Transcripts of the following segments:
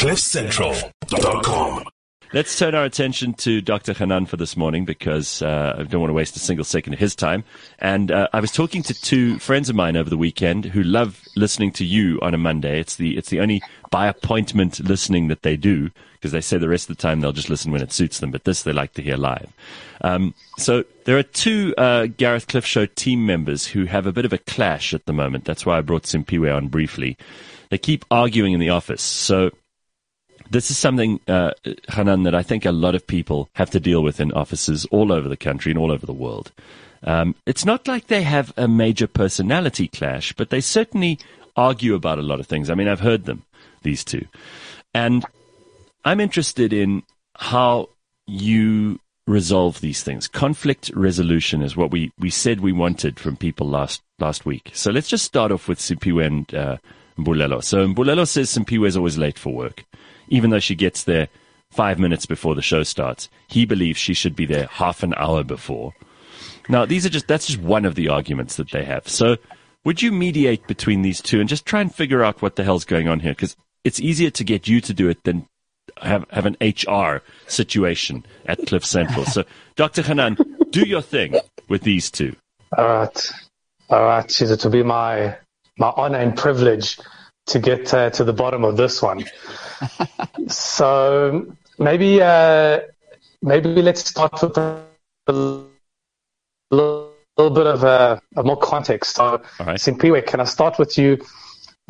CliffCentral.com. Let's turn our attention to Dr. Hanan for this morning because uh, I don't want to waste a single second of his time. And uh, I was talking to two friends of mine over the weekend who love listening to you on a Monday. It's the it's the only by appointment listening that they do because they say the rest of the time they'll just listen when it suits them, but this they like to hear live. Um, so there are two uh, Gareth Cliff Show team members who have a bit of a clash at the moment. That's why I brought Simpiwe on briefly. They keep arguing in the office. So this is something, uh, Hanan, that I think a lot of people have to deal with in offices all over the country and all over the world. Um, it's not like they have a major personality clash, but they certainly argue about a lot of things. I mean, I've heard them, these two. And I'm interested in how you resolve these things. Conflict resolution is what we, we said we wanted from people last, last week. So let's just start off with Simpiwe and uh, Mbulelo. So Mbulelo says Simpiwe is always late for work even though she gets there five minutes before the show starts. He believes she should be there half an hour before. Now, these are just, that's just one of the arguments that they have. So would you mediate between these two and just try and figure out what the hell's going on here? Because it's easier to get you to do it than have, have an HR situation at Cliff Central. So, Dr. Hanan, do your thing with these two. All right. All right. It will be my, my honor and privilege to get uh, to the bottom of this one. so maybe uh, maybe let's start with a little, little bit of a, a, more context. So, right. Simpiwe, can I start with you?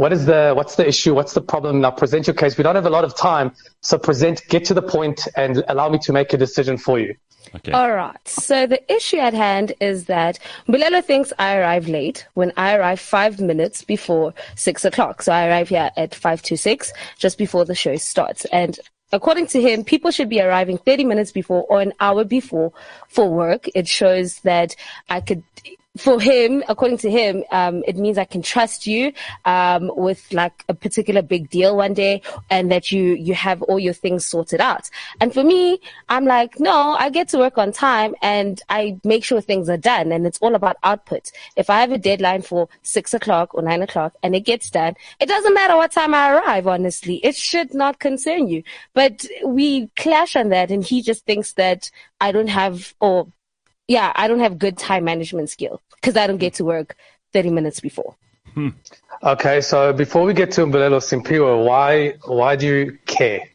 What is the what's the issue? What's the problem? Now present your case. We don't have a lot of time, so present, get to the point, and allow me to make a decision for you. Okay. All right. So the issue at hand is that Mbulelo thinks I arrive late when I arrive five minutes before six o'clock. So I arrive here at five to six, just before the show starts. And according to him, people should be arriving 30 minutes before or an hour before for work. It shows that I could for him, according to him, um, it means I can trust you um, with like a particular big deal one day, and that you you have all your things sorted out. And for me, I'm like, no, I get to work on time, and I make sure things are done, and it's all about output. If I have a deadline for six o'clock or nine o'clock, and it gets done, it doesn't matter what time I arrive. Honestly, it should not concern you. But we clash on that, and he just thinks that I don't have or yeah, I don't have good time management skill because I don't get to work 30 minutes before. Hmm. Okay, so before we get to Mbulelo Simpiwe, why why do you care?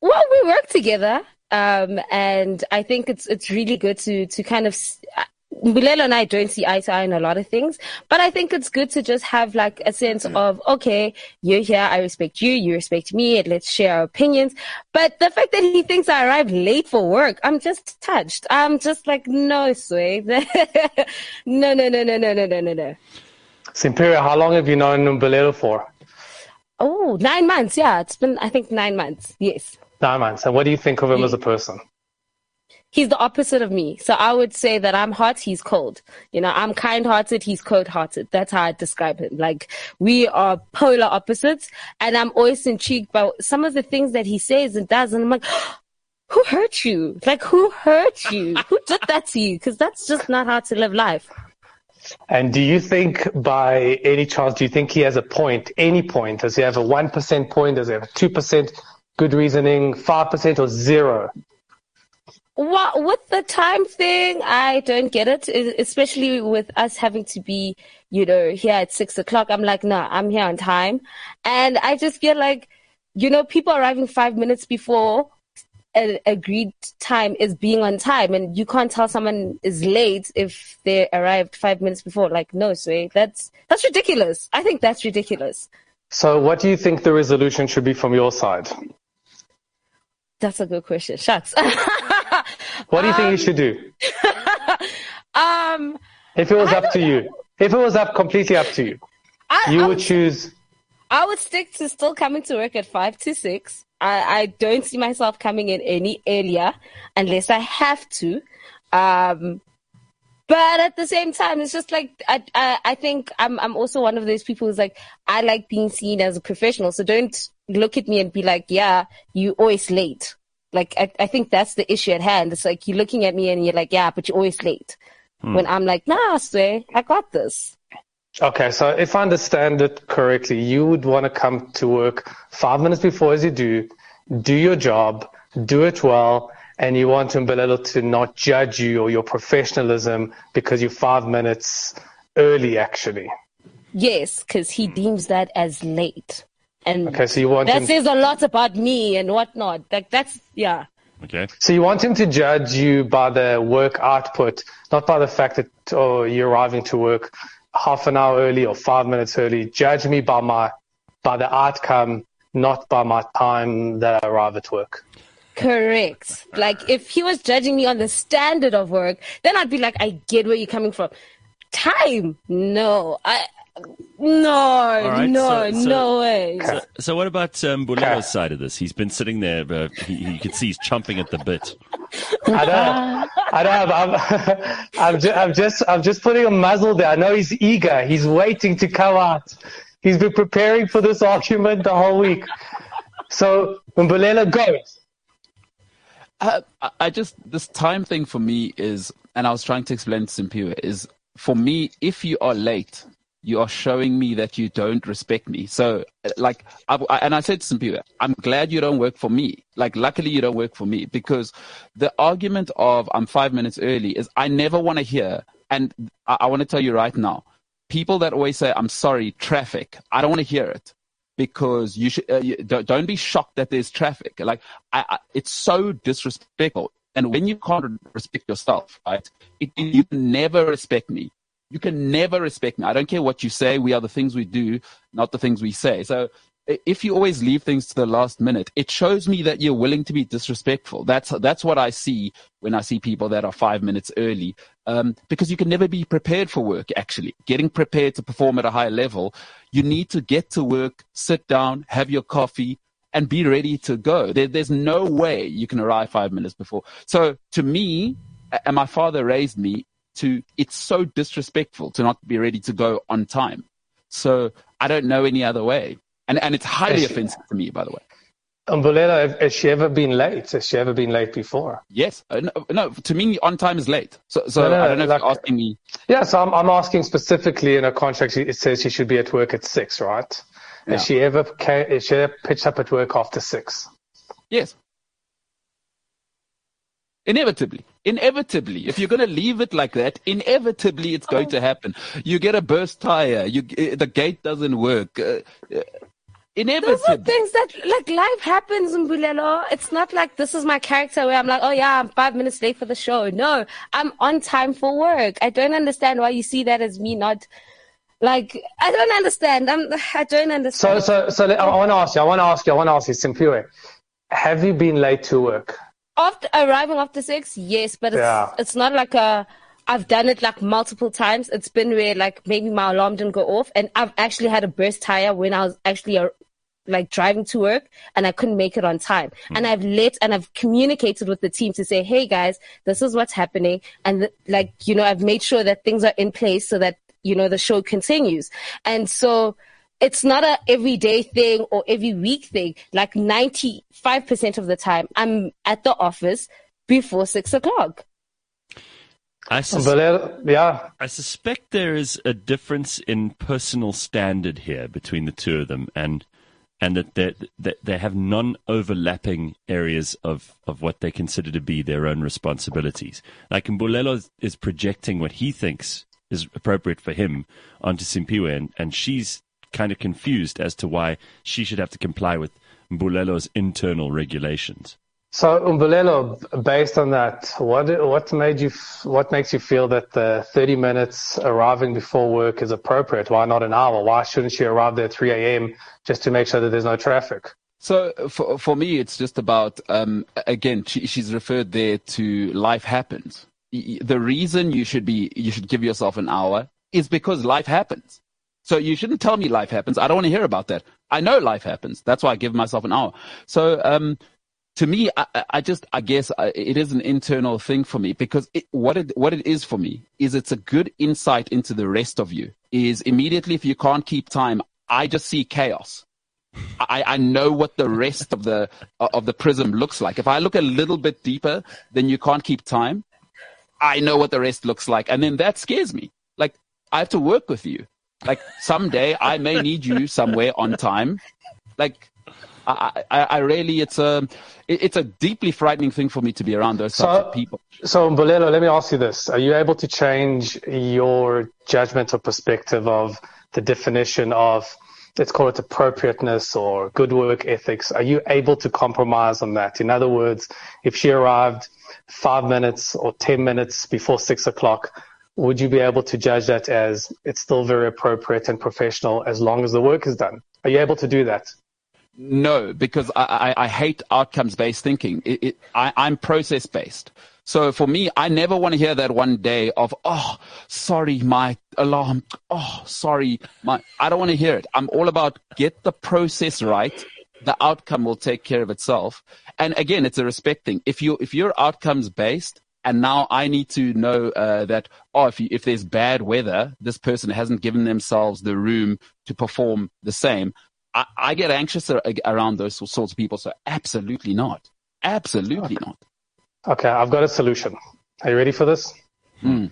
Well, we work together, um, and I think it's it's really good to to kind of. Mbulelo and I don't see eye to eye on a lot of things, but I think it's good to just have like a sense of, okay, you're here, I respect you, you respect me, and let's share our opinions. But the fact that he thinks I arrived late for work, I'm just touched. I'm just like, no, Sway. no, no, no, no, no, no, no, no, no. Simpiwe, how long have you known Mbulelo for? Oh, nine months. Yeah, it's been, I think, nine months. Yes. Nine months. And what do you think of him Yeah. as a person? He's the opposite of me. So I would say that I'm hot, he's cold. You know, I'm kind hearted, he's cold hearted. That's how I describe him. Like we are polar opposites and I'm always intrigued by some of the things that he says and does. And I'm like, who hurt you? Like who hurt you? who did that to you? Cause that's just not how to live life. And do you think, by any chance, do you think he has a point, any point? Does he have a 1% point? Does he have a 2% good reasoning, 5% or zero? What with the time thing, I don't get it. Especially with us having to be, you know, here at six o'clock. I'm like, nah, I'm here on time, and I just feel like, you know, people arriving five minutes before an agreed time is being on time, and you can't tell someone is late if they arrived five minutes before. Like, no, Sway, that's that's ridiculous. I think that's ridiculous. So, what do you think the resolution should be from your side? That's a good question. Shucks. What do you think you should do? um, If it was I up to you, if it was up completely up to you, I, you I would choose. I would stick to still coming to work at five to six. I, I don't see myself coming in any earlier unless I have to. Um, but at the same time, it's just like I, I, I think I'm I'm also one of those people who's like I like being seen as a professional. So don't look at me and be like, yeah, you always late. Like I, I think that's the issue at hand. It's like you're looking at me and you're like, yeah, but you're always late. Hmm. When I'm like, nah, I swear, I got this. Okay, so if I understand it correctly, you would want to come to work five minutes before as you do, do your job, do it well, and you want Mbulelo to not judge you or your professionalism because you're five minutes early, actually. Yes, because he hmm. deems that as late. And Okay, so you want that him, says a lot about me and whatnot. Like that's yeah. Okay. so you want him to judge you by the work output, not by the fact that oh you're arriving to work half an hour early or five minutes early. Judge me by my by the outcome, not by my time that I arrive at work. Correct. Like if he was judging me on the standard of work, then I'd be like, I get where you're coming from. Time? No. I no, right, no, so- so- no way. So, so what about um, Bulelo's side of this? He's been sitting there. Uh, he, you can see he's chomping at the bit. I don't. I don't. I'm, I'm, ju- I'm just. I'm just putting a muzzle there. I know he's eager. He's waiting to come out. He's been preparing for this argument the whole week. So when Bulelo goes, Uh, I- I just this time thing for me is, and I was trying to explain to Simpiwe is for me, if you are late, you are showing me that you don't respect me. So, like, I, I, and I said to Simpiwe, I'm glad you don't work for me. Like, luckily you don't work for me because the argument of I'm five minutes early is I never want to hear, and I, I want to tell you right now, people that always say I'm sorry, traffic, I don't want to hear it because you should uh, you, don't, don't be shocked that there's traffic. Like I, it's so disrespectful. And when you can't respect yourself, right? It, you never respect me. You can never respect me. I don't care what you say. We are the things we do, not the things we say. So if you always leave things to the last minute, it shows me that you're willing to be disrespectful. That's that's what I see when I see people that are five minutes early. Um, because you can never be prepared for work. Actually, getting prepared to perform at a high level, you need to get to work, sit down, have your coffee, and be ready to go. There, there's no way you can arrive five minutes before. So to me, and my father raised me to, it's so disrespectful to not be ready to go on time. So I don't know any other way. And, and it's highly Yes. offensive to me, by the way. Mbulelo, has, has she ever been late? Has she ever been late before? Yes. Uh, no, no, to me, on time is late. So, so No, no, I don't know like- if you're asking me. Yeah, so I'm, I'm asking specifically in a contract. It says she should be at work at six, right? Yeah. Has she ever ca- has she ever pitched up at work after six? Yes. Inevitably. Inevitably. If you're going to leave it like that, inevitably it's going to happen. You get a burst tire. You, uh, the gate doesn't work. Uh, uh, Those are things that like life happens in Bulelo. It's not like this is my character where I'm like, oh yeah, I'm five minutes late for the show. No, I'm on time for work. I don't understand why you see that as me not like I don't understand. I'm I don't understand. So, so, so I want to ask you. I want to ask you. I want to ask you, Simpiwe. Have you been late to work? After arriving after six, yes, but it's Yeah. it's not like a I've done it like multiple times. It's been where like maybe my alarm didn't go off, and I've actually had a burst tire when I was actually uh, like driving to work and I couldn't make it on time. And I've let and I've communicated with the team to say, hey guys, this is what's happening, and th- like you know I've made sure that things are in place so that you know the show continues. And so it's not a everyday thing or every week thing. Like 95% of the time, I'm at the office before six o'clock. I, sus- Mbulelo, yeah. I suspect there is a difference in personal standard here between the two of them, and and that they that they have non-overlapping areas of, of what they consider to be their own responsibilities. Like Mbulelo is, is projecting what he thinks is appropriate for him onto Simpiwe, and, and she's kind of confused as to why she should have to comply with Mbulelo's internal regulations. So, Mbulelo, based on that, what what made you what makes you feel that the 30 minutes arriving before work is appropriate? Why not an hour? Why shouldn't she arrive there at 3 a.m. just to make sure that there's no traffic? So for for me, it's just about um, again. She, she's referred there to life happens. Y- y- The reason you should be you should give yourself an hour is because life happens. So you shouldn't tell me life happens. I don't want to hear about that. I know life happens. That's why I give myself an hour. So um, to me, I, I- just I guess it is an internal thing for me because it, what it what it is for me is it's a good insight into the rest of you. Is immediately if you can't keep time, I just see chaos. I, I know what the rest of the of the prism looks like. If I look a little bit deeper, then you can't keep time. I know what the rest looks like, and then that scares me. Like I have to work with you Like someday I may need you somewhere on time. Like I, I, I really, it's a, it's a deeply frightening thing for me to be around those types So- of people. So, Mbulelo, let me ask you this. Are you able to change your judgment or perspective of the definition of, let's call it appropriateness or good work ethics? Are you able to compromise on that? In other words, if she arrived five minutes or 10 minutes before six o'clock, would you be able to judge that as it's still very appropriate and professional as long as the work is done? Are you able to do that? No, because I, I, I hate outcomes based thinking. It, it, I, I'm process based. So for me, I never want to hear that one day of, oh, sorry, my alarm. Oh, sorry, my, I don't want to hear it. I'm all about get the process right. The outcome will take care of itself. And again, it's a respect thing. If you, if you're outcomes based and now I need to know, uh, that, oh, if you, if there's bad weather, this person hasn't given themselves the room to perform the same. I, I get anxious ar- around those sorts of people. So absolutely not. Absolutely not. Okay, I've got a solution. Are you ready for this? Hmm.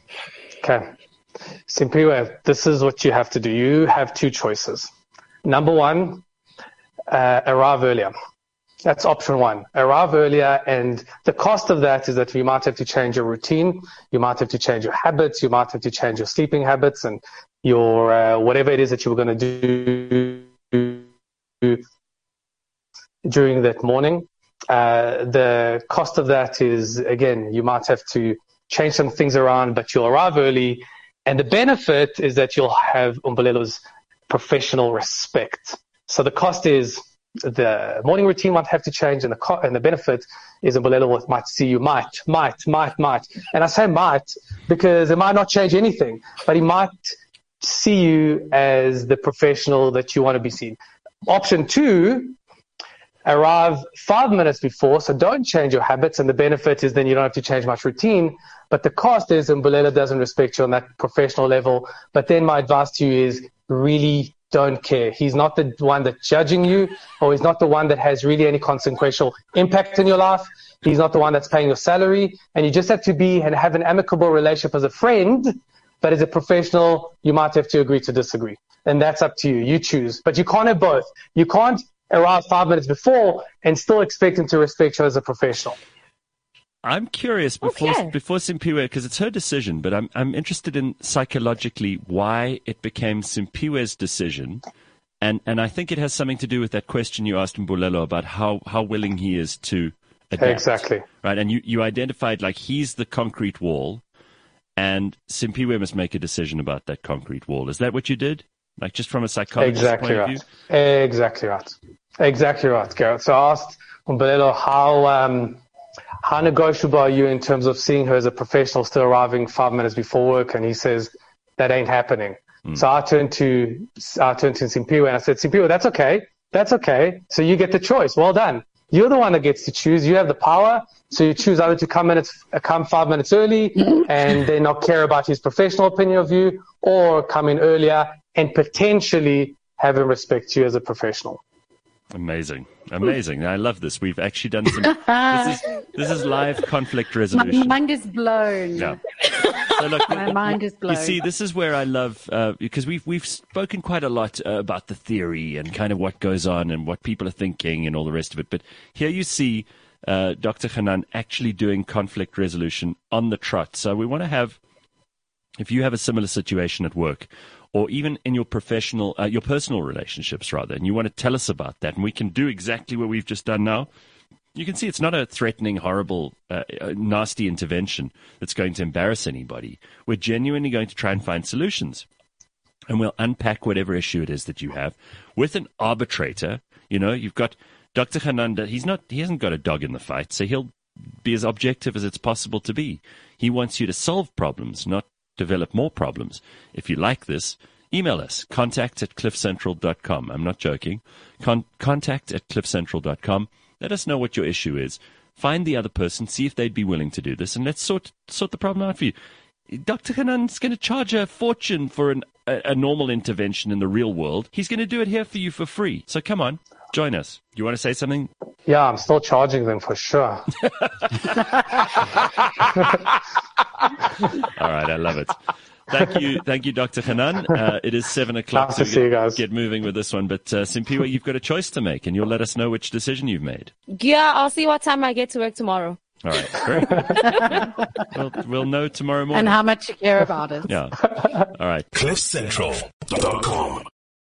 Okay. Simpiwe, this is what you have to do. You have two choices. Number one, uh, arrive earlier. That's option one. Arrive earlier, and the cost of that is that you might have to change your routine, you might have to change your habits, you might have to change your sleeping habits, and your uh, whatever it is that you were going to do during that morning. Uh, the cost of that is again, you might have to change some things around, but you'll arrive early. And the benefit is that you'll have Mbulelo's professional respect. So the cost is the morning routine might have to change, and the and the benefit is Mbulelo might see you might, might, might, might. And I say might because it might not change anything, but he might see you as the professional that you want to be seen. Option two arrive five minutes before, so don't change your habits. And the benefit is then you don't have to change much routine. But the cost is Mbulelo doesn't respect you on that professional level. But then my advice to you is really don't care. He's not the one that's judging you, or he's not the one that has really any consequential impact in your life. He's not the one that's paying your salary. And you just have to be and have an amicable relationship as a friend. But as a professional, you might have to agree to disagree. And that's up to you. You choose. But you can't have both. You can't arrive five minutes before and still expect him to respect you as a professional. I'm curious before Okay. before Simpiwe because it's her decision, but I'm I'm interested in psychologically why it became Simpiwe's decision, and and I think it has something to do with that question you asked Mbulelo about how how willing he is to adapt. Exactly. right. And you you identified like he's the concrete wall, and Simpiwe must make a decision about that concrete wall. Is that what you did? Like just from a psychologist's Exactly point of right. view? Exactly right. Exactly right, Gareth. So I asked Mbulelo how um, how negotiable are you in terms of seeing her as a professional still arriving five minutes before work, and he says that ain't happening. Hmm. So I turned to I turned to Simpiwe and I said, Simpiwe, that's okay. That's okay. So you get the choice. Well done. You're the one that gets to choose. You have the power. So you choose either to come minutes, come five minutes early and then not care about his professional opinion of you or come in earlier and potentially have him respect you as a professional. Amazing, amazing. I love this. We've actually done some. this is this is live conflict resolution. My mind is blown. Yeah. So look, My mind is blown. You see, this is where I love uh, because we've we've spoken quite a lot uh, about the theory and kind of what goes on and what people are thinking and all the rest of it. But here you see uh, Dr. Hanan actually doing conflict resolution on the trot. So we want to have, if you have a similar situation at work. Or even in your professional, uh, your personal relationships, rather, and you want to tell us about that, and we can do exactly what we've just done now you can see it's not a threatening, horrible, uh, uh, nasty intervention that's going to embarrass anybody. We're genuinely going to try and find solutions. And we'll unpack whatever issue it is that you have with an arbitrator. You know, you've got Dr. Hananda. He's not, he hasn't got a dog in the fight, so he'll be as objective as it's possible to be. He wants you to solve problems, not develop more problems. If you like this, email us contact at cliffcentral.com. I'm not joking. Con- contact at cliffcentral.com. Let us know what your issue is. Find the other person, see if they'd be willing to do this, and let's sort sort the problem out for you. Dr. Hanan's going to charge a fortune for an, a, a normal intervention in the real world. He's going to do it here for you for free. So come on, join us. You want to say something? Yeah, I'm still charging them for sure. All right, I love it. thank you, thank you, Dr. Hanan. Uh, it is seven o'clock, Nice so to see you guys. get moving with this one. But uh, Simpiwe, you've got a choice to make, and you'll let us know which decision you've made. Yeah, I'll see what time I get to work tomorrow. All right, great. we'll, we'll know tomorrow morning. And how much you care about it. yeah. All right. CliffCentral.com.